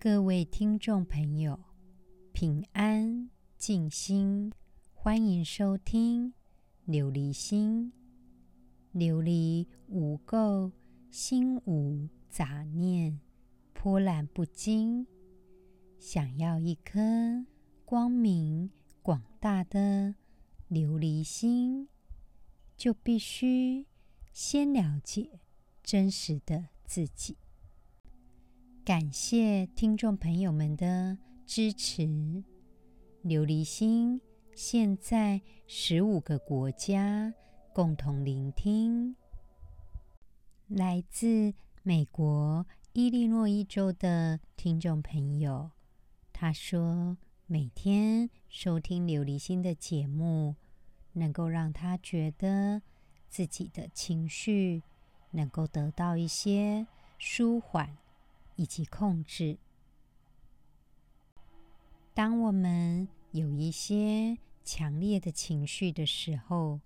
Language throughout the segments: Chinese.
各位听众朋友，平安静心，欢迎收听琉璃心。琉璃无垢，心无杂念，波澜不惊。想要一颗光明广大的琉璃心，就必须先了解真实的自己。感谢听众朋友们的支持。琉璃心现在十五个国家共同聆听。来自美国伊利诺伊州的听众朋友，他说：“每天收听琉璃心的节目，能够让他觉得自己的情绪能够得到一些舒缓。”以及控制。当我们有一些强烈的情绪的时候，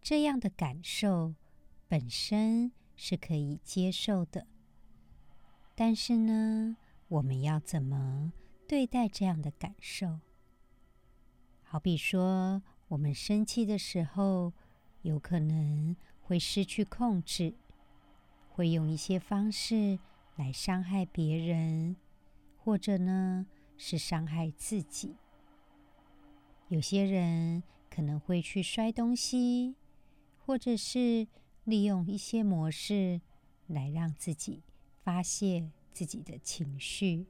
这样的感受本身是可以接受的。但是呢，我们要怎么对待这样的感受？好比说，我们生气的时候，有可能会失去控制，会用一些方式。来伤害别人，或者呢是伤害自己。有些人可能会去摔东西，或者是利用一些模式来让自己发泄自己的情绪。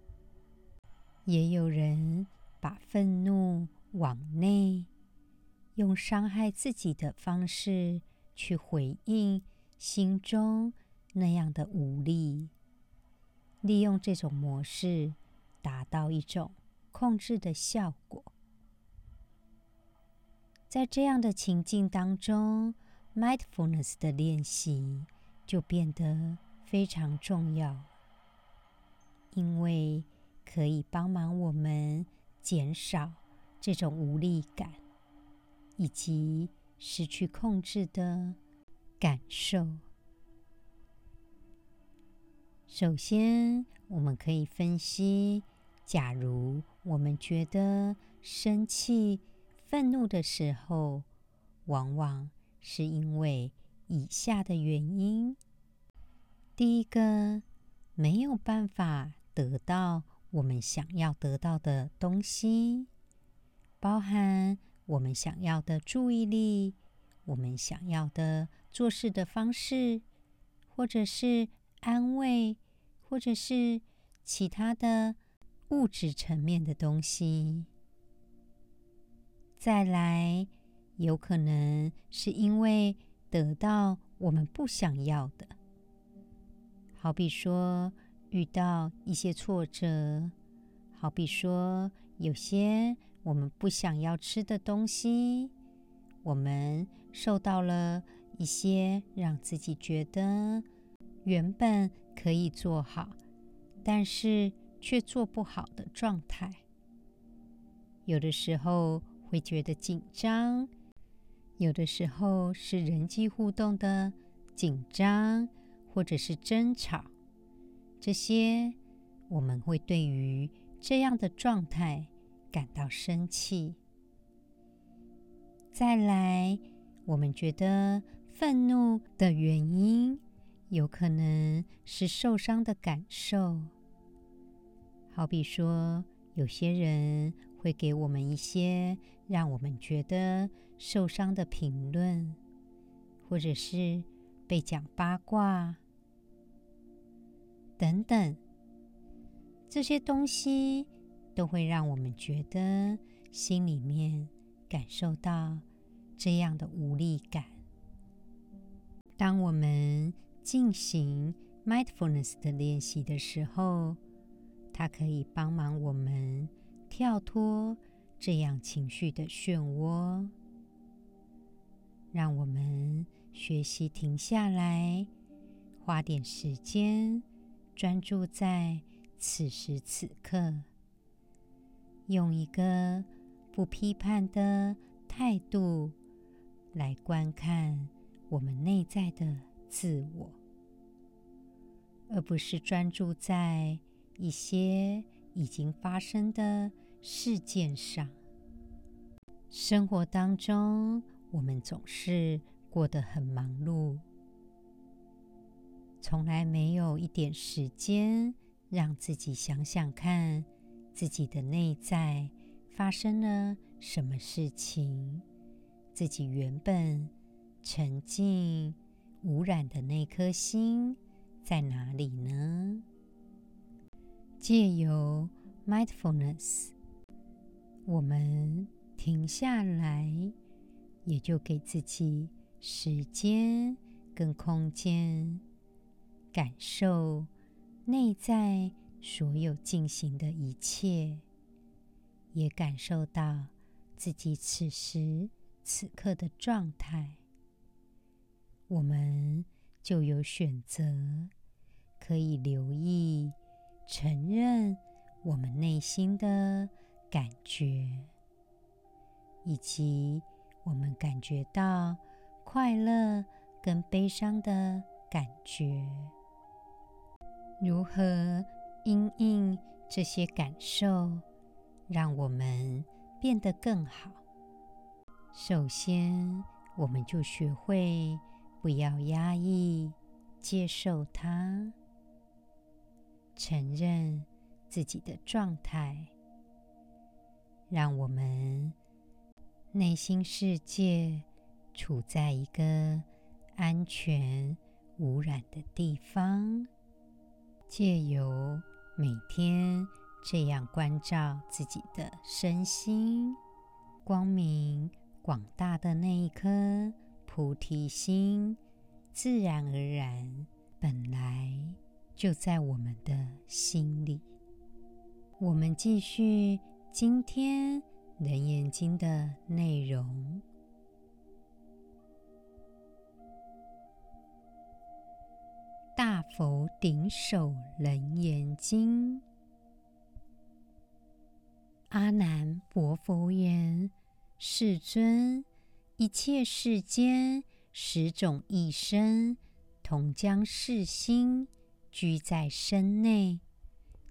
也有人把愤怒往内，用伤害自己的方式去回应心中那样的无力。利用这种模式，达到一种控制的效果。在这样的情境当中，mindfulness 的练习就变得非常重要，因为可以帮忙我们减少这种无力感，以及失去控制的感受。首先，我们可以分析：假如我们觉得生气、愤怒的时候，往往是因为以下的原因。第一个，没有办法得到我们想要得到的东西，包含我们想要的注意力、我们想要的做事的方式，或者是。安慰，或者是其他的物质层面的东西。再来，有可能是因为得到我们不想要的，好比说遇到一些挫折，好比说有些我们不想要吃的东西，我们受到了一些让自己觉得。原本可以做好，但是却做不好的状态。有的时候会觉得紧张，有的时候是人际互动的紧张，或者是争吵。这些我们会对于这样的状态感到生气。再来，我们觉得愤怒的原因。有可能是受伤的感受，好比说，有些人会给我们一些让我们觉得受伤的评论，或者是被讲八卦等等，这些东西都会让我们觉得心里面感受到这样的无力感。当我们进行 mindfulness 的练习的时候，它可以帮忙我们跳脱这样情绪的漩涡，让我们学习停下来，花点时间专注在此时此刻，用一个不批判的态度来观看我们内在的自我。而不是专注在一些已经发生的事件上。生活当中，我们总是过得很忙碌，从来没有一点时间让自己想想看，自己的内在发生了什么事情，自己原本沉静无染的那颗心在哪里呢？借由 mindfulness，我们停下来，也就给自己时间跟空间，感受内在所有进行的一切，也感受到自己此时此刻的状态。我们就有选择，可以留意。承认我们内心的感觉，以及我们感觉到快乐跟悲伤的感觉，如何因应这些感受，让我们变得更好？首先，我们就学会不要压抑，接受它。承认自己的状态，让我们内心世界处在一个安全无染的地方。借由每天这样关照自己的身心，光明广大的那一颗菩提心，自然而然本来。就在我们的心里。我们继续今天《楞严经》的内容。大佛顶首楞严经。阿难白佛言：“世尊，一切世间十种异生，同将是心。”居在身内，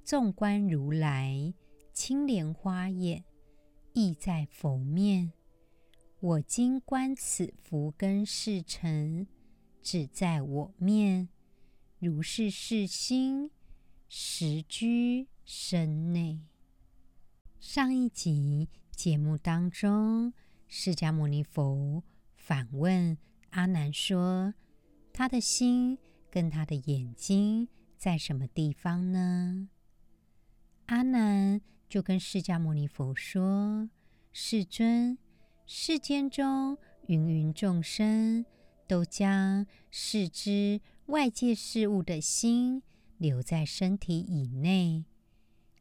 纵观如来青莲花也，亦在佛面。我今观此福根事成，只在我面。如是世心，实居身内。上一集节目当中，释迦牟尼佛反问阿难说：“他的心跟他的眼睛。”在什么地方呢？阿难就跟释迦牟尼佛说：“世尊，世间中芸芸众生都将视之外界事物的心留在身体以内，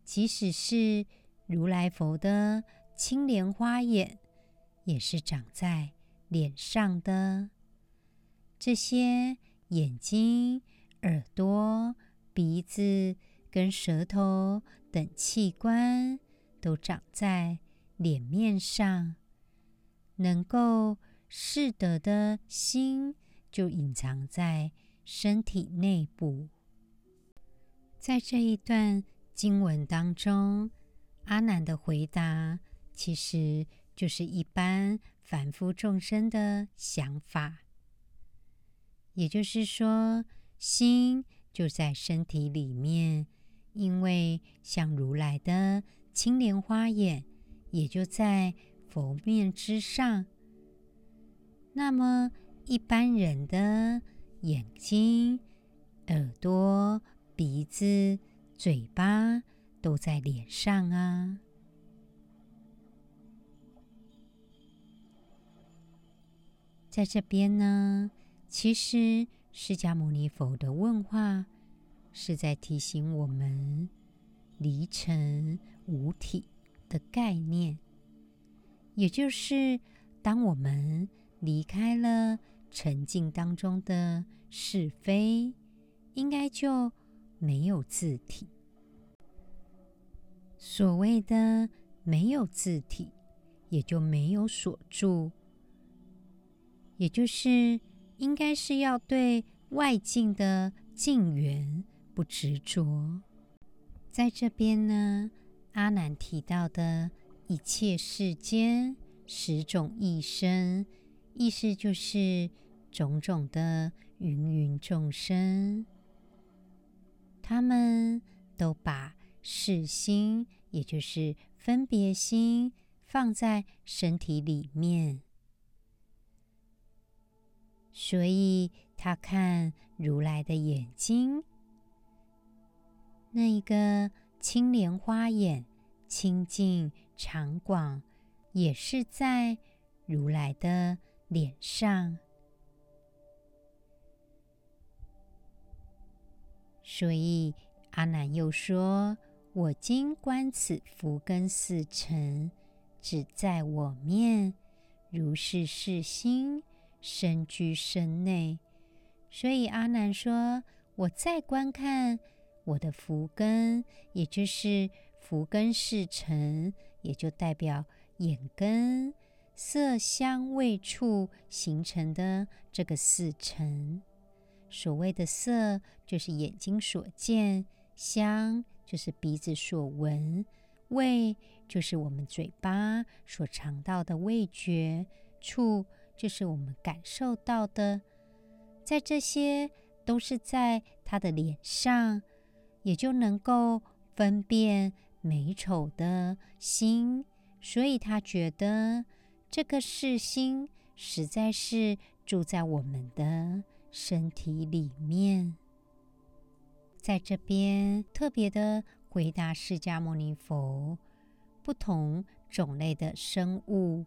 即使是如来佛的青莲花眼，也是长在脸上的。这些眼睛、耳朵。”鼻子跟舌头等器官都长在脸面上，能够视得的心就隐藏在身体内部。在这一段经文当中，阿难的回答其实就是一般凡夫众生的想法，也就是说，心。就在身体里面，因为像如来的青莲花眼，也就在佛面之上。那么一般人的眼睛、耳朵、鼻子、嘴巴都在脸上啊。在这边呢，其实。释迦牟尼佛的问话是在提醒我们离尘无体的概念，也就是当我们离开了沉静当中的是非，应该就没有自体。所谓的没有自体，也就没有所住，也就是。应该是要对外境的境缘不执着，在这边呢，阿难提到的一切世间十种一生，意思就是种种的芸芸众生，他们都把识心，也就是分别心，放在身体里面，所以他看如来的眼睛。那一个青莲花眼，清净长广，也是在如来的脸上。所以阿难又说：“我今观此福根四尘，只在我面，如是世心，深居身内。”所以阿难说：“我再观看。”我的福根，也就是福根四尘，也就代表眼根、色、香、味、触形成的这个四尘。所谓的色，就是眼睛所见；香，就是鼻子所闻；味，就是我们嘴巴所尝到的味觉；触，就是我们感受到的。在这些都是在他的脸上。也就能够分辨美丑的心，所以他觉得这个是心实在是住在我们的身体里面。在这边特别的回答释迦牟尼佛，不同种类的生物，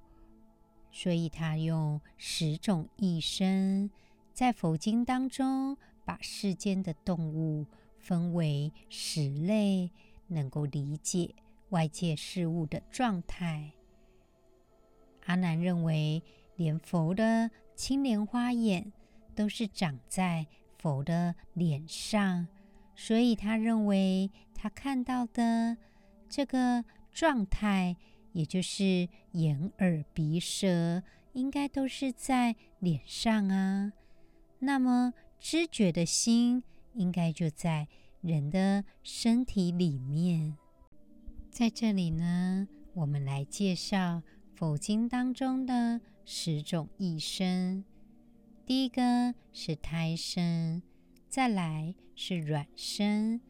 所以他用十种异生，在佛经当中把世间的动物。分为十类，能够理解外界事物的状态。阿难认为，连佛的青莲花眼都是长在佛的脸上，所以他认为他看到的这个状态，也就是眼、耳、鼻、舌，应该都是在脸上啊。那么知觉的心，应该就在人的身体里面。在这里呢，我们来介绍佛经当中的十种异生。第一个是胎生，再来是卵生，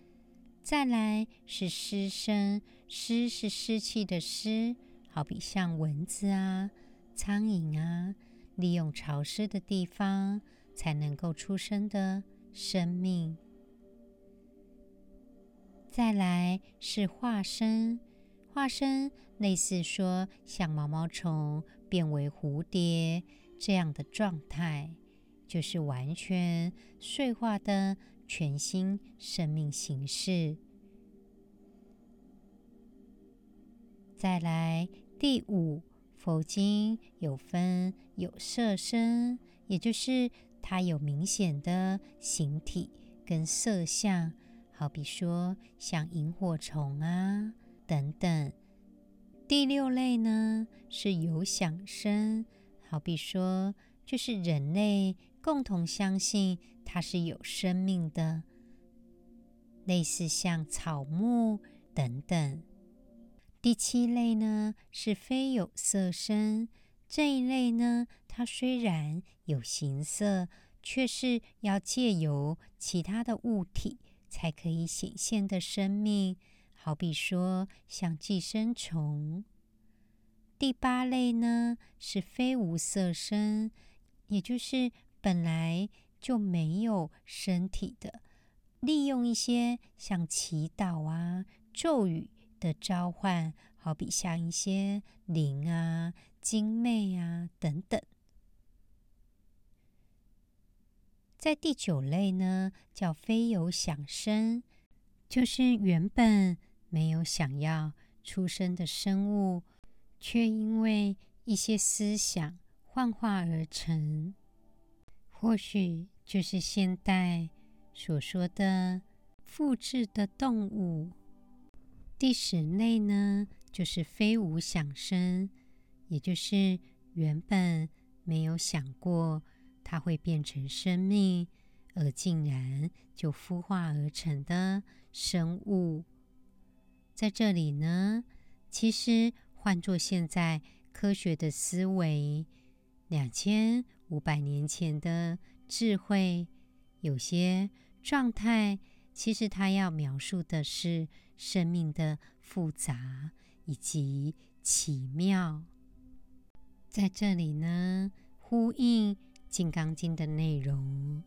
再来是湿生。湿是湿气的湿，好比像蚊子啊、苍蝇啊，利用潮湿的地方才能够出生的。生命，再来是化身，化身类似说像毛毛虫变为蝴蝶这样的状态，就是完全碎化的全新生命形式。再来第五，佛经有分有色身，也就是。它有明显的形体跟色相，好比说像萤火虫啊等等。第六类呢是有想生，好比说就是人类共同相信它是有生命的，类似像草木等等。第七类呢是非有色身。这一类呢，它虽然有形色，却是要借由其他的物体才可以显现的生命，好比说像寄生虫。第八类呢是非无色身，也就是本来就没有身体的，利用一些像祈祷啊、咒语的召唤，好比像一些灵啊。精魅啊，等等。在第九类呢，叫非有想生，就是原本没有想要出生的生物，却因为一些思想幻化而成。或许就是现代所说的复制的动物。第十类呢，就是非无想生。也就是原本没有想过它会变成生命，而竟然就孵化而成的生物，在这里呢，其实换作现在科学的思维，两千五百年前的智慧，有些状态，其实它要描述的是生命的复杂以及奇妙。在这里呢，呼应《金刚经》的内容。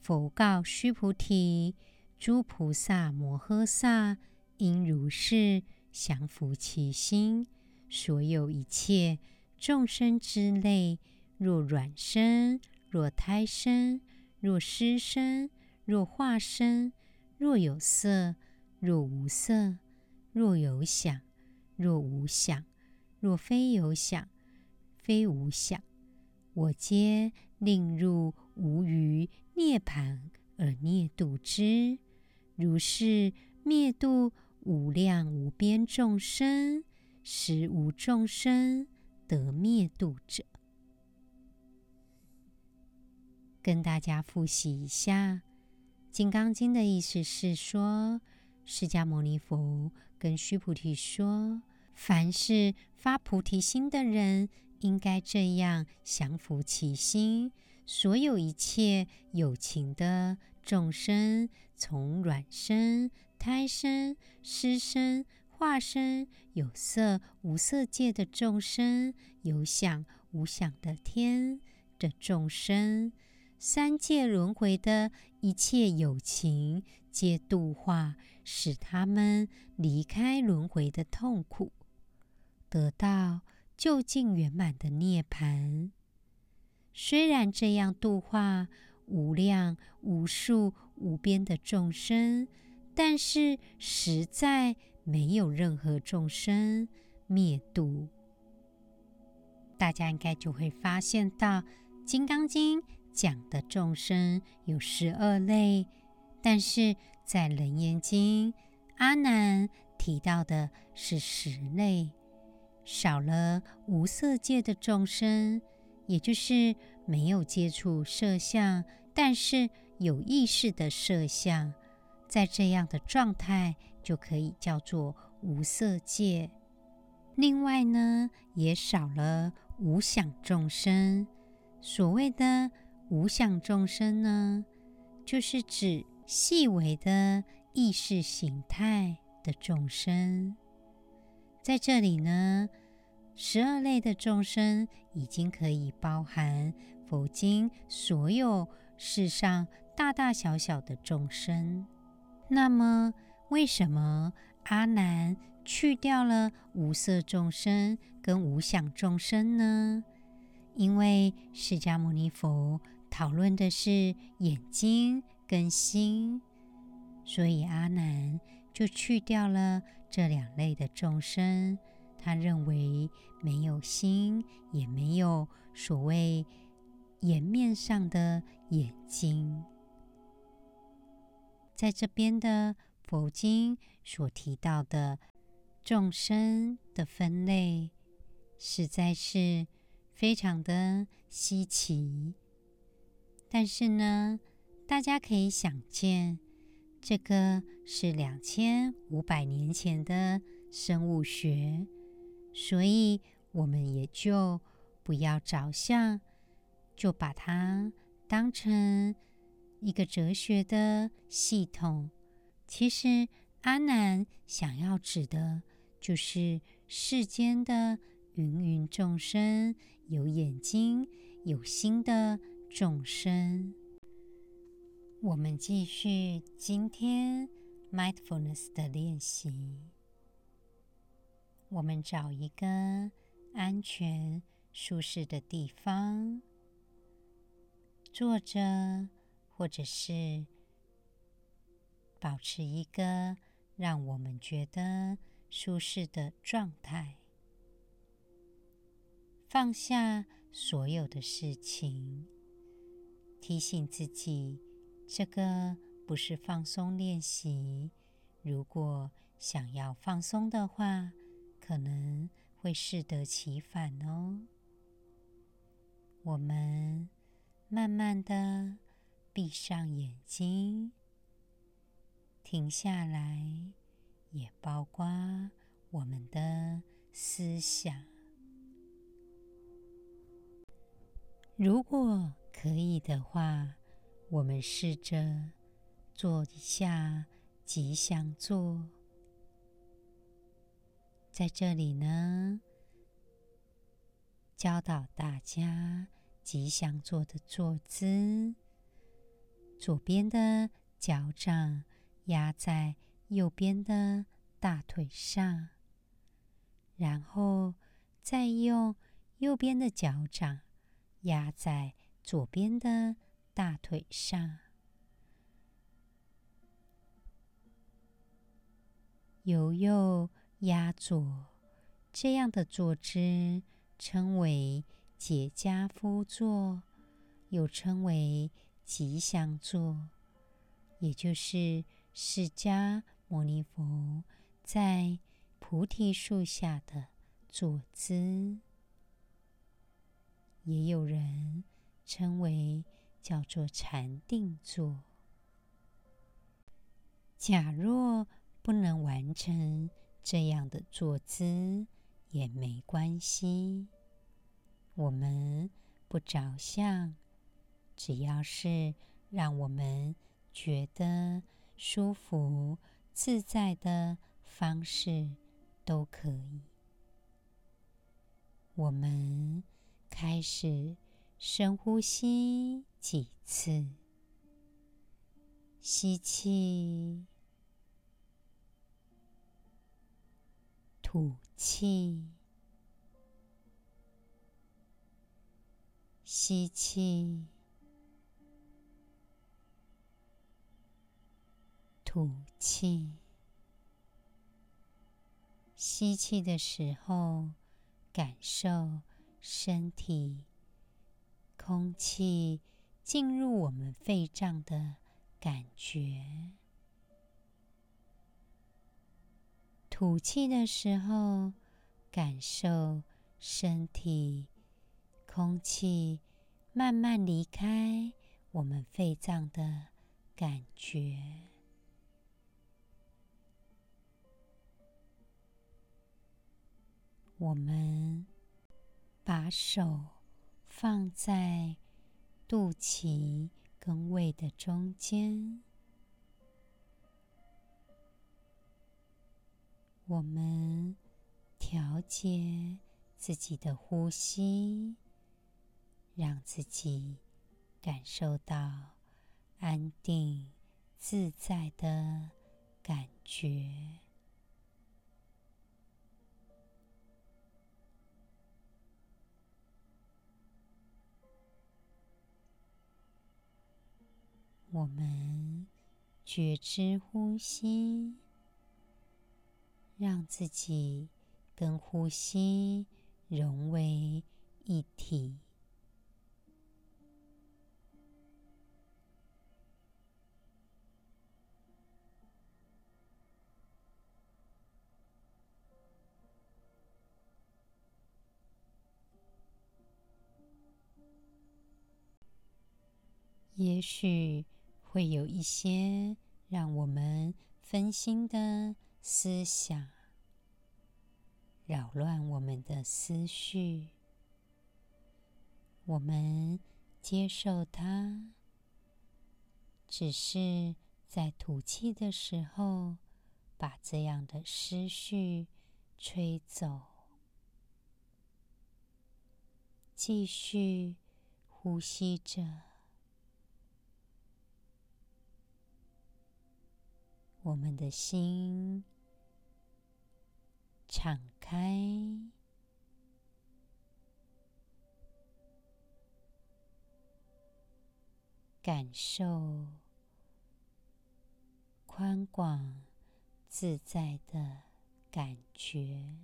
佛告须菩提：“诸菩萨摩诃萨应如是降伏其心。所有一切众生之类，若卵生，若胎生，若湿生，若化生，若有色，若无色，若有想，若无想，若非有想。”非无想，我皆令入无余涅盘而灭度之。如是灭度无量无边众生，实无众生得灭度者。跟大家复习一下，《金刚经》的意思是说，释迦牟尼佛跟须菩提说，凡是发菩提心的人。应该这样降伏其心，所有一切有情的众生，从卵生、胎生、湿生、化生，有色无色界的众生，有想无想的天的众生，三界轮回的一切有情，皆度化，使他们离开轮回的痛苦，得到。究竟圆满的涅槃，虽然这样度化无量无数无边的众生，但是实在没有任何众生灭度。大家应该就会发现到，《金刚经》讲的众生有十二类，但是在《楞严经》，阿难提到的是十类。少了无色界的众生，也就是没有接触色相，但是有意识的色相，在这样的状态就可以叫做无色界。另外呢，也少了无想众生。所谓的无想众生呢，就是指细微的意识形态的众生。在这里呢。十二类的众生已经可以包含佛经所有世上大大小小的众生。那么，为什么阿难去掉了无色众生跟无想众生呢？因为释迦牟尼佛讨论的是眼睛跟心，所以阿难就去掉了这两类的众生。他认为没有心，也没有所谓颜面上的眼睛。在这边的佛经所提到的众生的分类，实在是非常的稀奇。但是呢，大家可以想见，这个是两千五百年前的生物学。所以，我们也就不要着相，就把它当成一个哲学的系统。其实，阿难想要指的，就是世间的芸芸众生，有眼睛、有心的众生。我们继续今天 mindfulness 的练习。我们找一个安全、舒适的地方坐着，或者是保持一个让我们觉得舒适的状态，放下所有的事情，提醒自己，这个不是放松练习。如果想要放松的话，可能会适得其反哦。我们慢慢的闭上眼睛，停下来，也包括我们的思想。如果可以的话，我们试着做一下吉祥坐。在这里呢，教导大家吉祥坐的坐姿：左边的脚掌压在右边的大腿上，然后再用右边的脚掌压在左边的大腿上，由右压左，这样的坐姿称为解家夫坐，又称为吉祥坐，也就是释迦牟尼佛在菩提树下的坐姿，也有人称为叫做禅定坐。假若不能完成，这样的坐姿也没关系，我们不着相，只要是让我们觉得舒服自在的方式都可以。我们开始深呼吸几次，吸气。吐气，吸气，吐气。吸气的时候，感受身体空气进入我们肺脏的感觉。吐气的时候，感受身体空气慢慢离开我们肺脏的感觉。我们把手放在肚脐跟胃的中间。我们调节自己的呼吸，让自己感受到安定自在的感觉。我们觉知呼吸。让自己跟呼吸融为一体。也许会有一些让我们分心的。思想扰乱我们的思绪，我们接受它，只是在吐气的时候把这样的思绪吹走，继续呼吸着。我们的心敞开，感受宽广自在的感觉。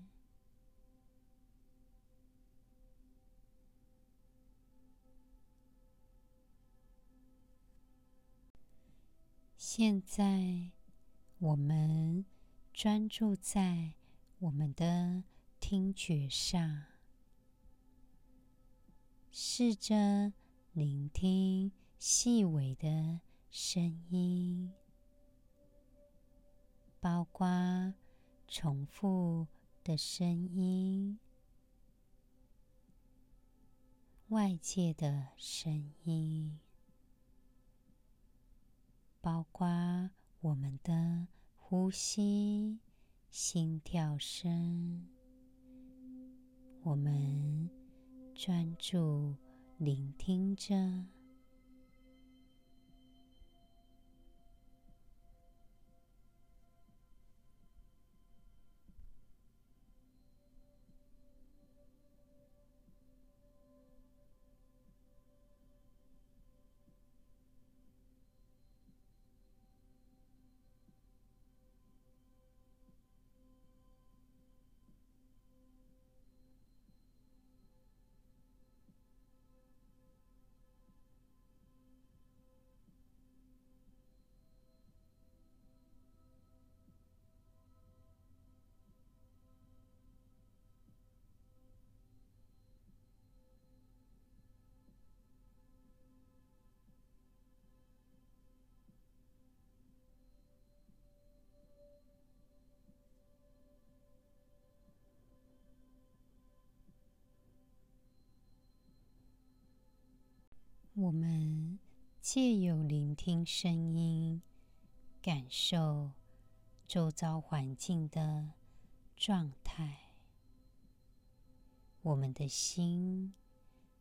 现在。我们专注在我们的听觉上，试着聆听细微的声音，包括重复的声音、外界的声音，包括我们的呼吸、心跳声，我们专注聆听着。我们借由聆听声音，感受周遭环境的状态，我们的心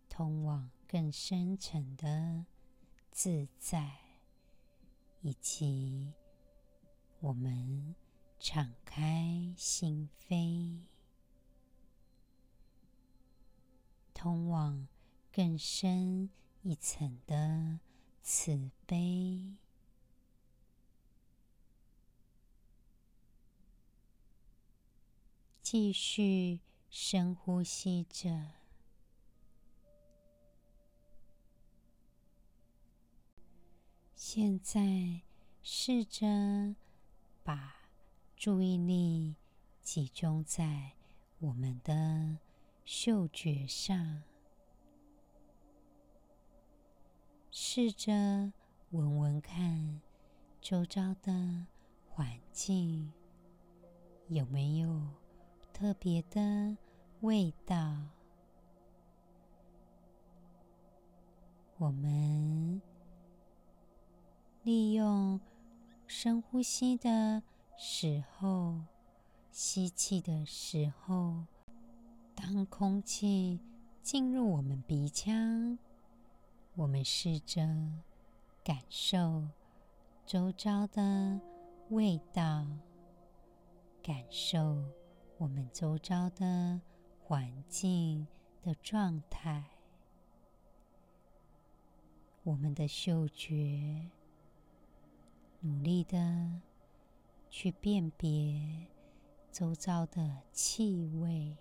通往更深层的自在，以及我们敞开心扉，通往更深。一层的慈悲，继续深呼吸着。现在试着把注意力集中在我们的嗅觉上。试着闻闻看，周遭的环境有没有特别的味道？我们利用深呼吸的时候，吸气的时候，当空气进入我们鼻腔。我们试着感受周遭的味道，感受我们周遭的环境的状态。我们的嗅觉努力的去辨别周遭的气味。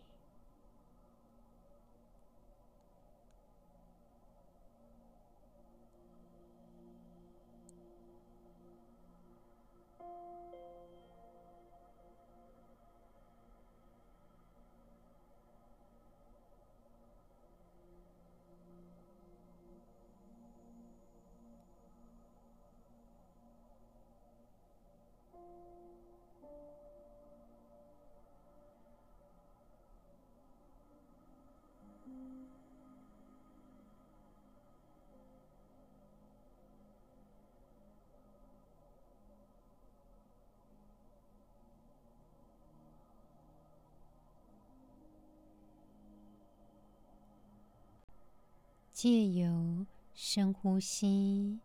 借由深呼吸，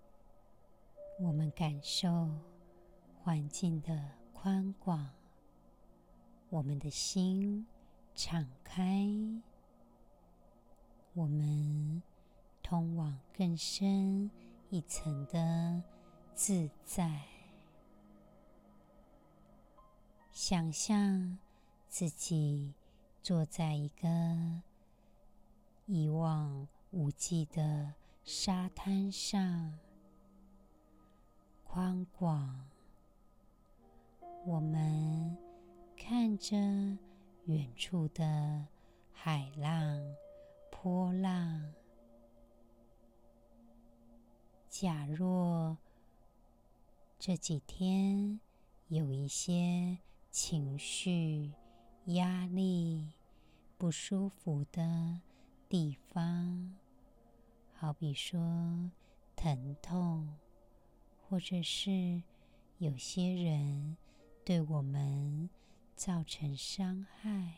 我们感受环境的宽广，我们的心敞开，我们通往更深一层的自在。想象自己坐在一个一望无际的沙滩上，宽广。我们看着远处的海浪、波浪。假若这几天有一些情绪、压力、不舒服的地方，好比说疼痛，或者是有些人对我们造成伤害，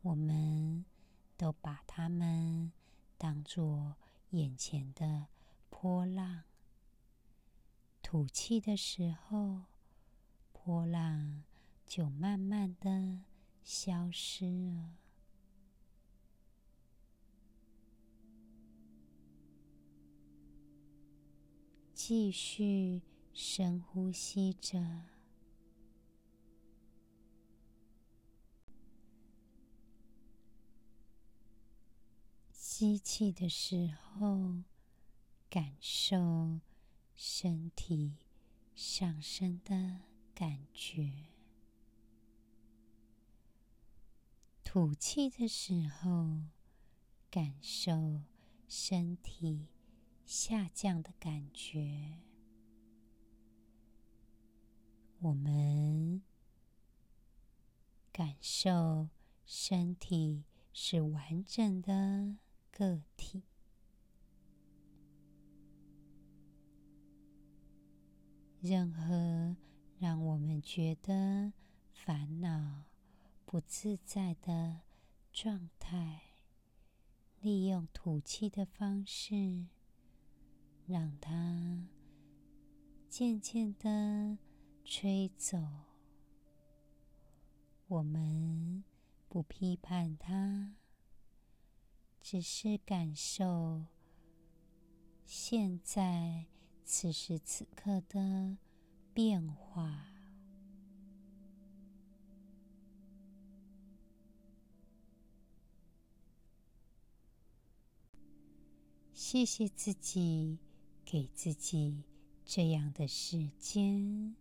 我们都把他们当作眼前的波浪。吐气的时候，波浪就慢慢的消失了。继续深呼吸着，吸气的时候，感受。身体上升的感觉，吐气的时候，感受身体下降的感觉。我们感受身体是完整的个体。任何让我们觉得烦恼、不自在的状态，利用吐气的方式，让它渐渐的吹走。我们不批判它，只是感受现在。此时此刻的变化，谢谢自己，给自己这样的时间，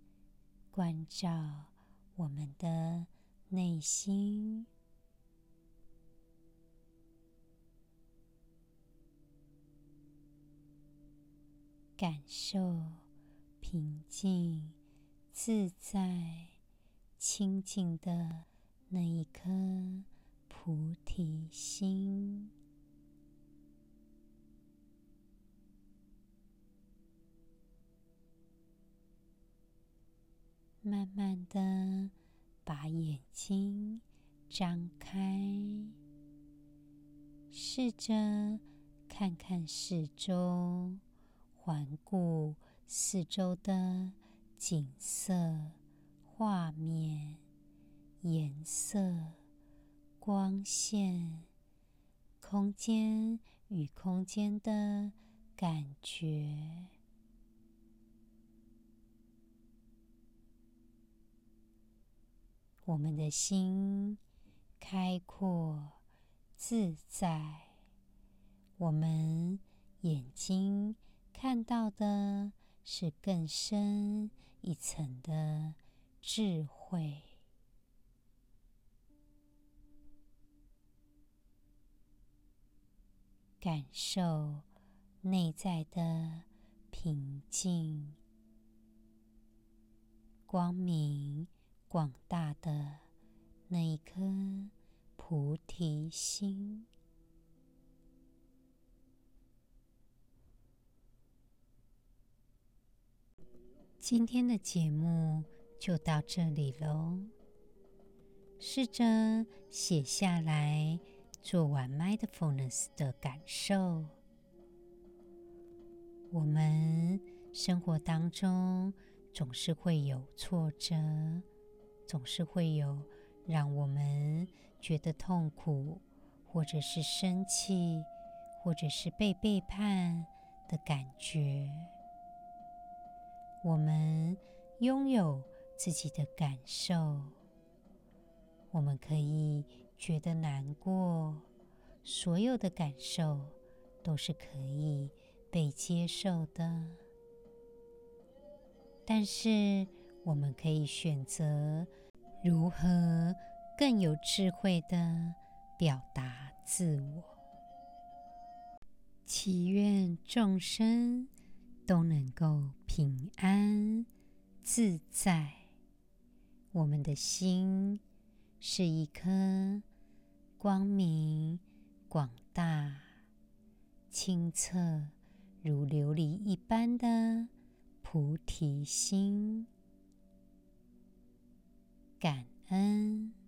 关照我们的内心。感受平静、自在、清净的那一颗菩提心，慢慢的把眼睛张开，试着看看四周。环顾四周的景色、画面、颜色、光线、空间与空间的感觉。我们的心开阔自在，我们眼睛。看到的是更深一层的智慧，感受内在的平静、光明、广大的那一颗菩提心。今天的节目就到这里喽。试着写下来，做完 mindfulness 的感受。我们生活当中总是会有挫折，总是会有让我们觉得痛苦，或者是生气，或者是被背叛的感觉。我们拥有自己的感受，我们可以觉得难过，所有的感受都是可以被接受的。但是，我们可以选择如何更有智慧地表达自我。祈愿众生都能够平安自在，我们的心是一颗光明、广大、清澈如琉璃一般的菩提心。感恩。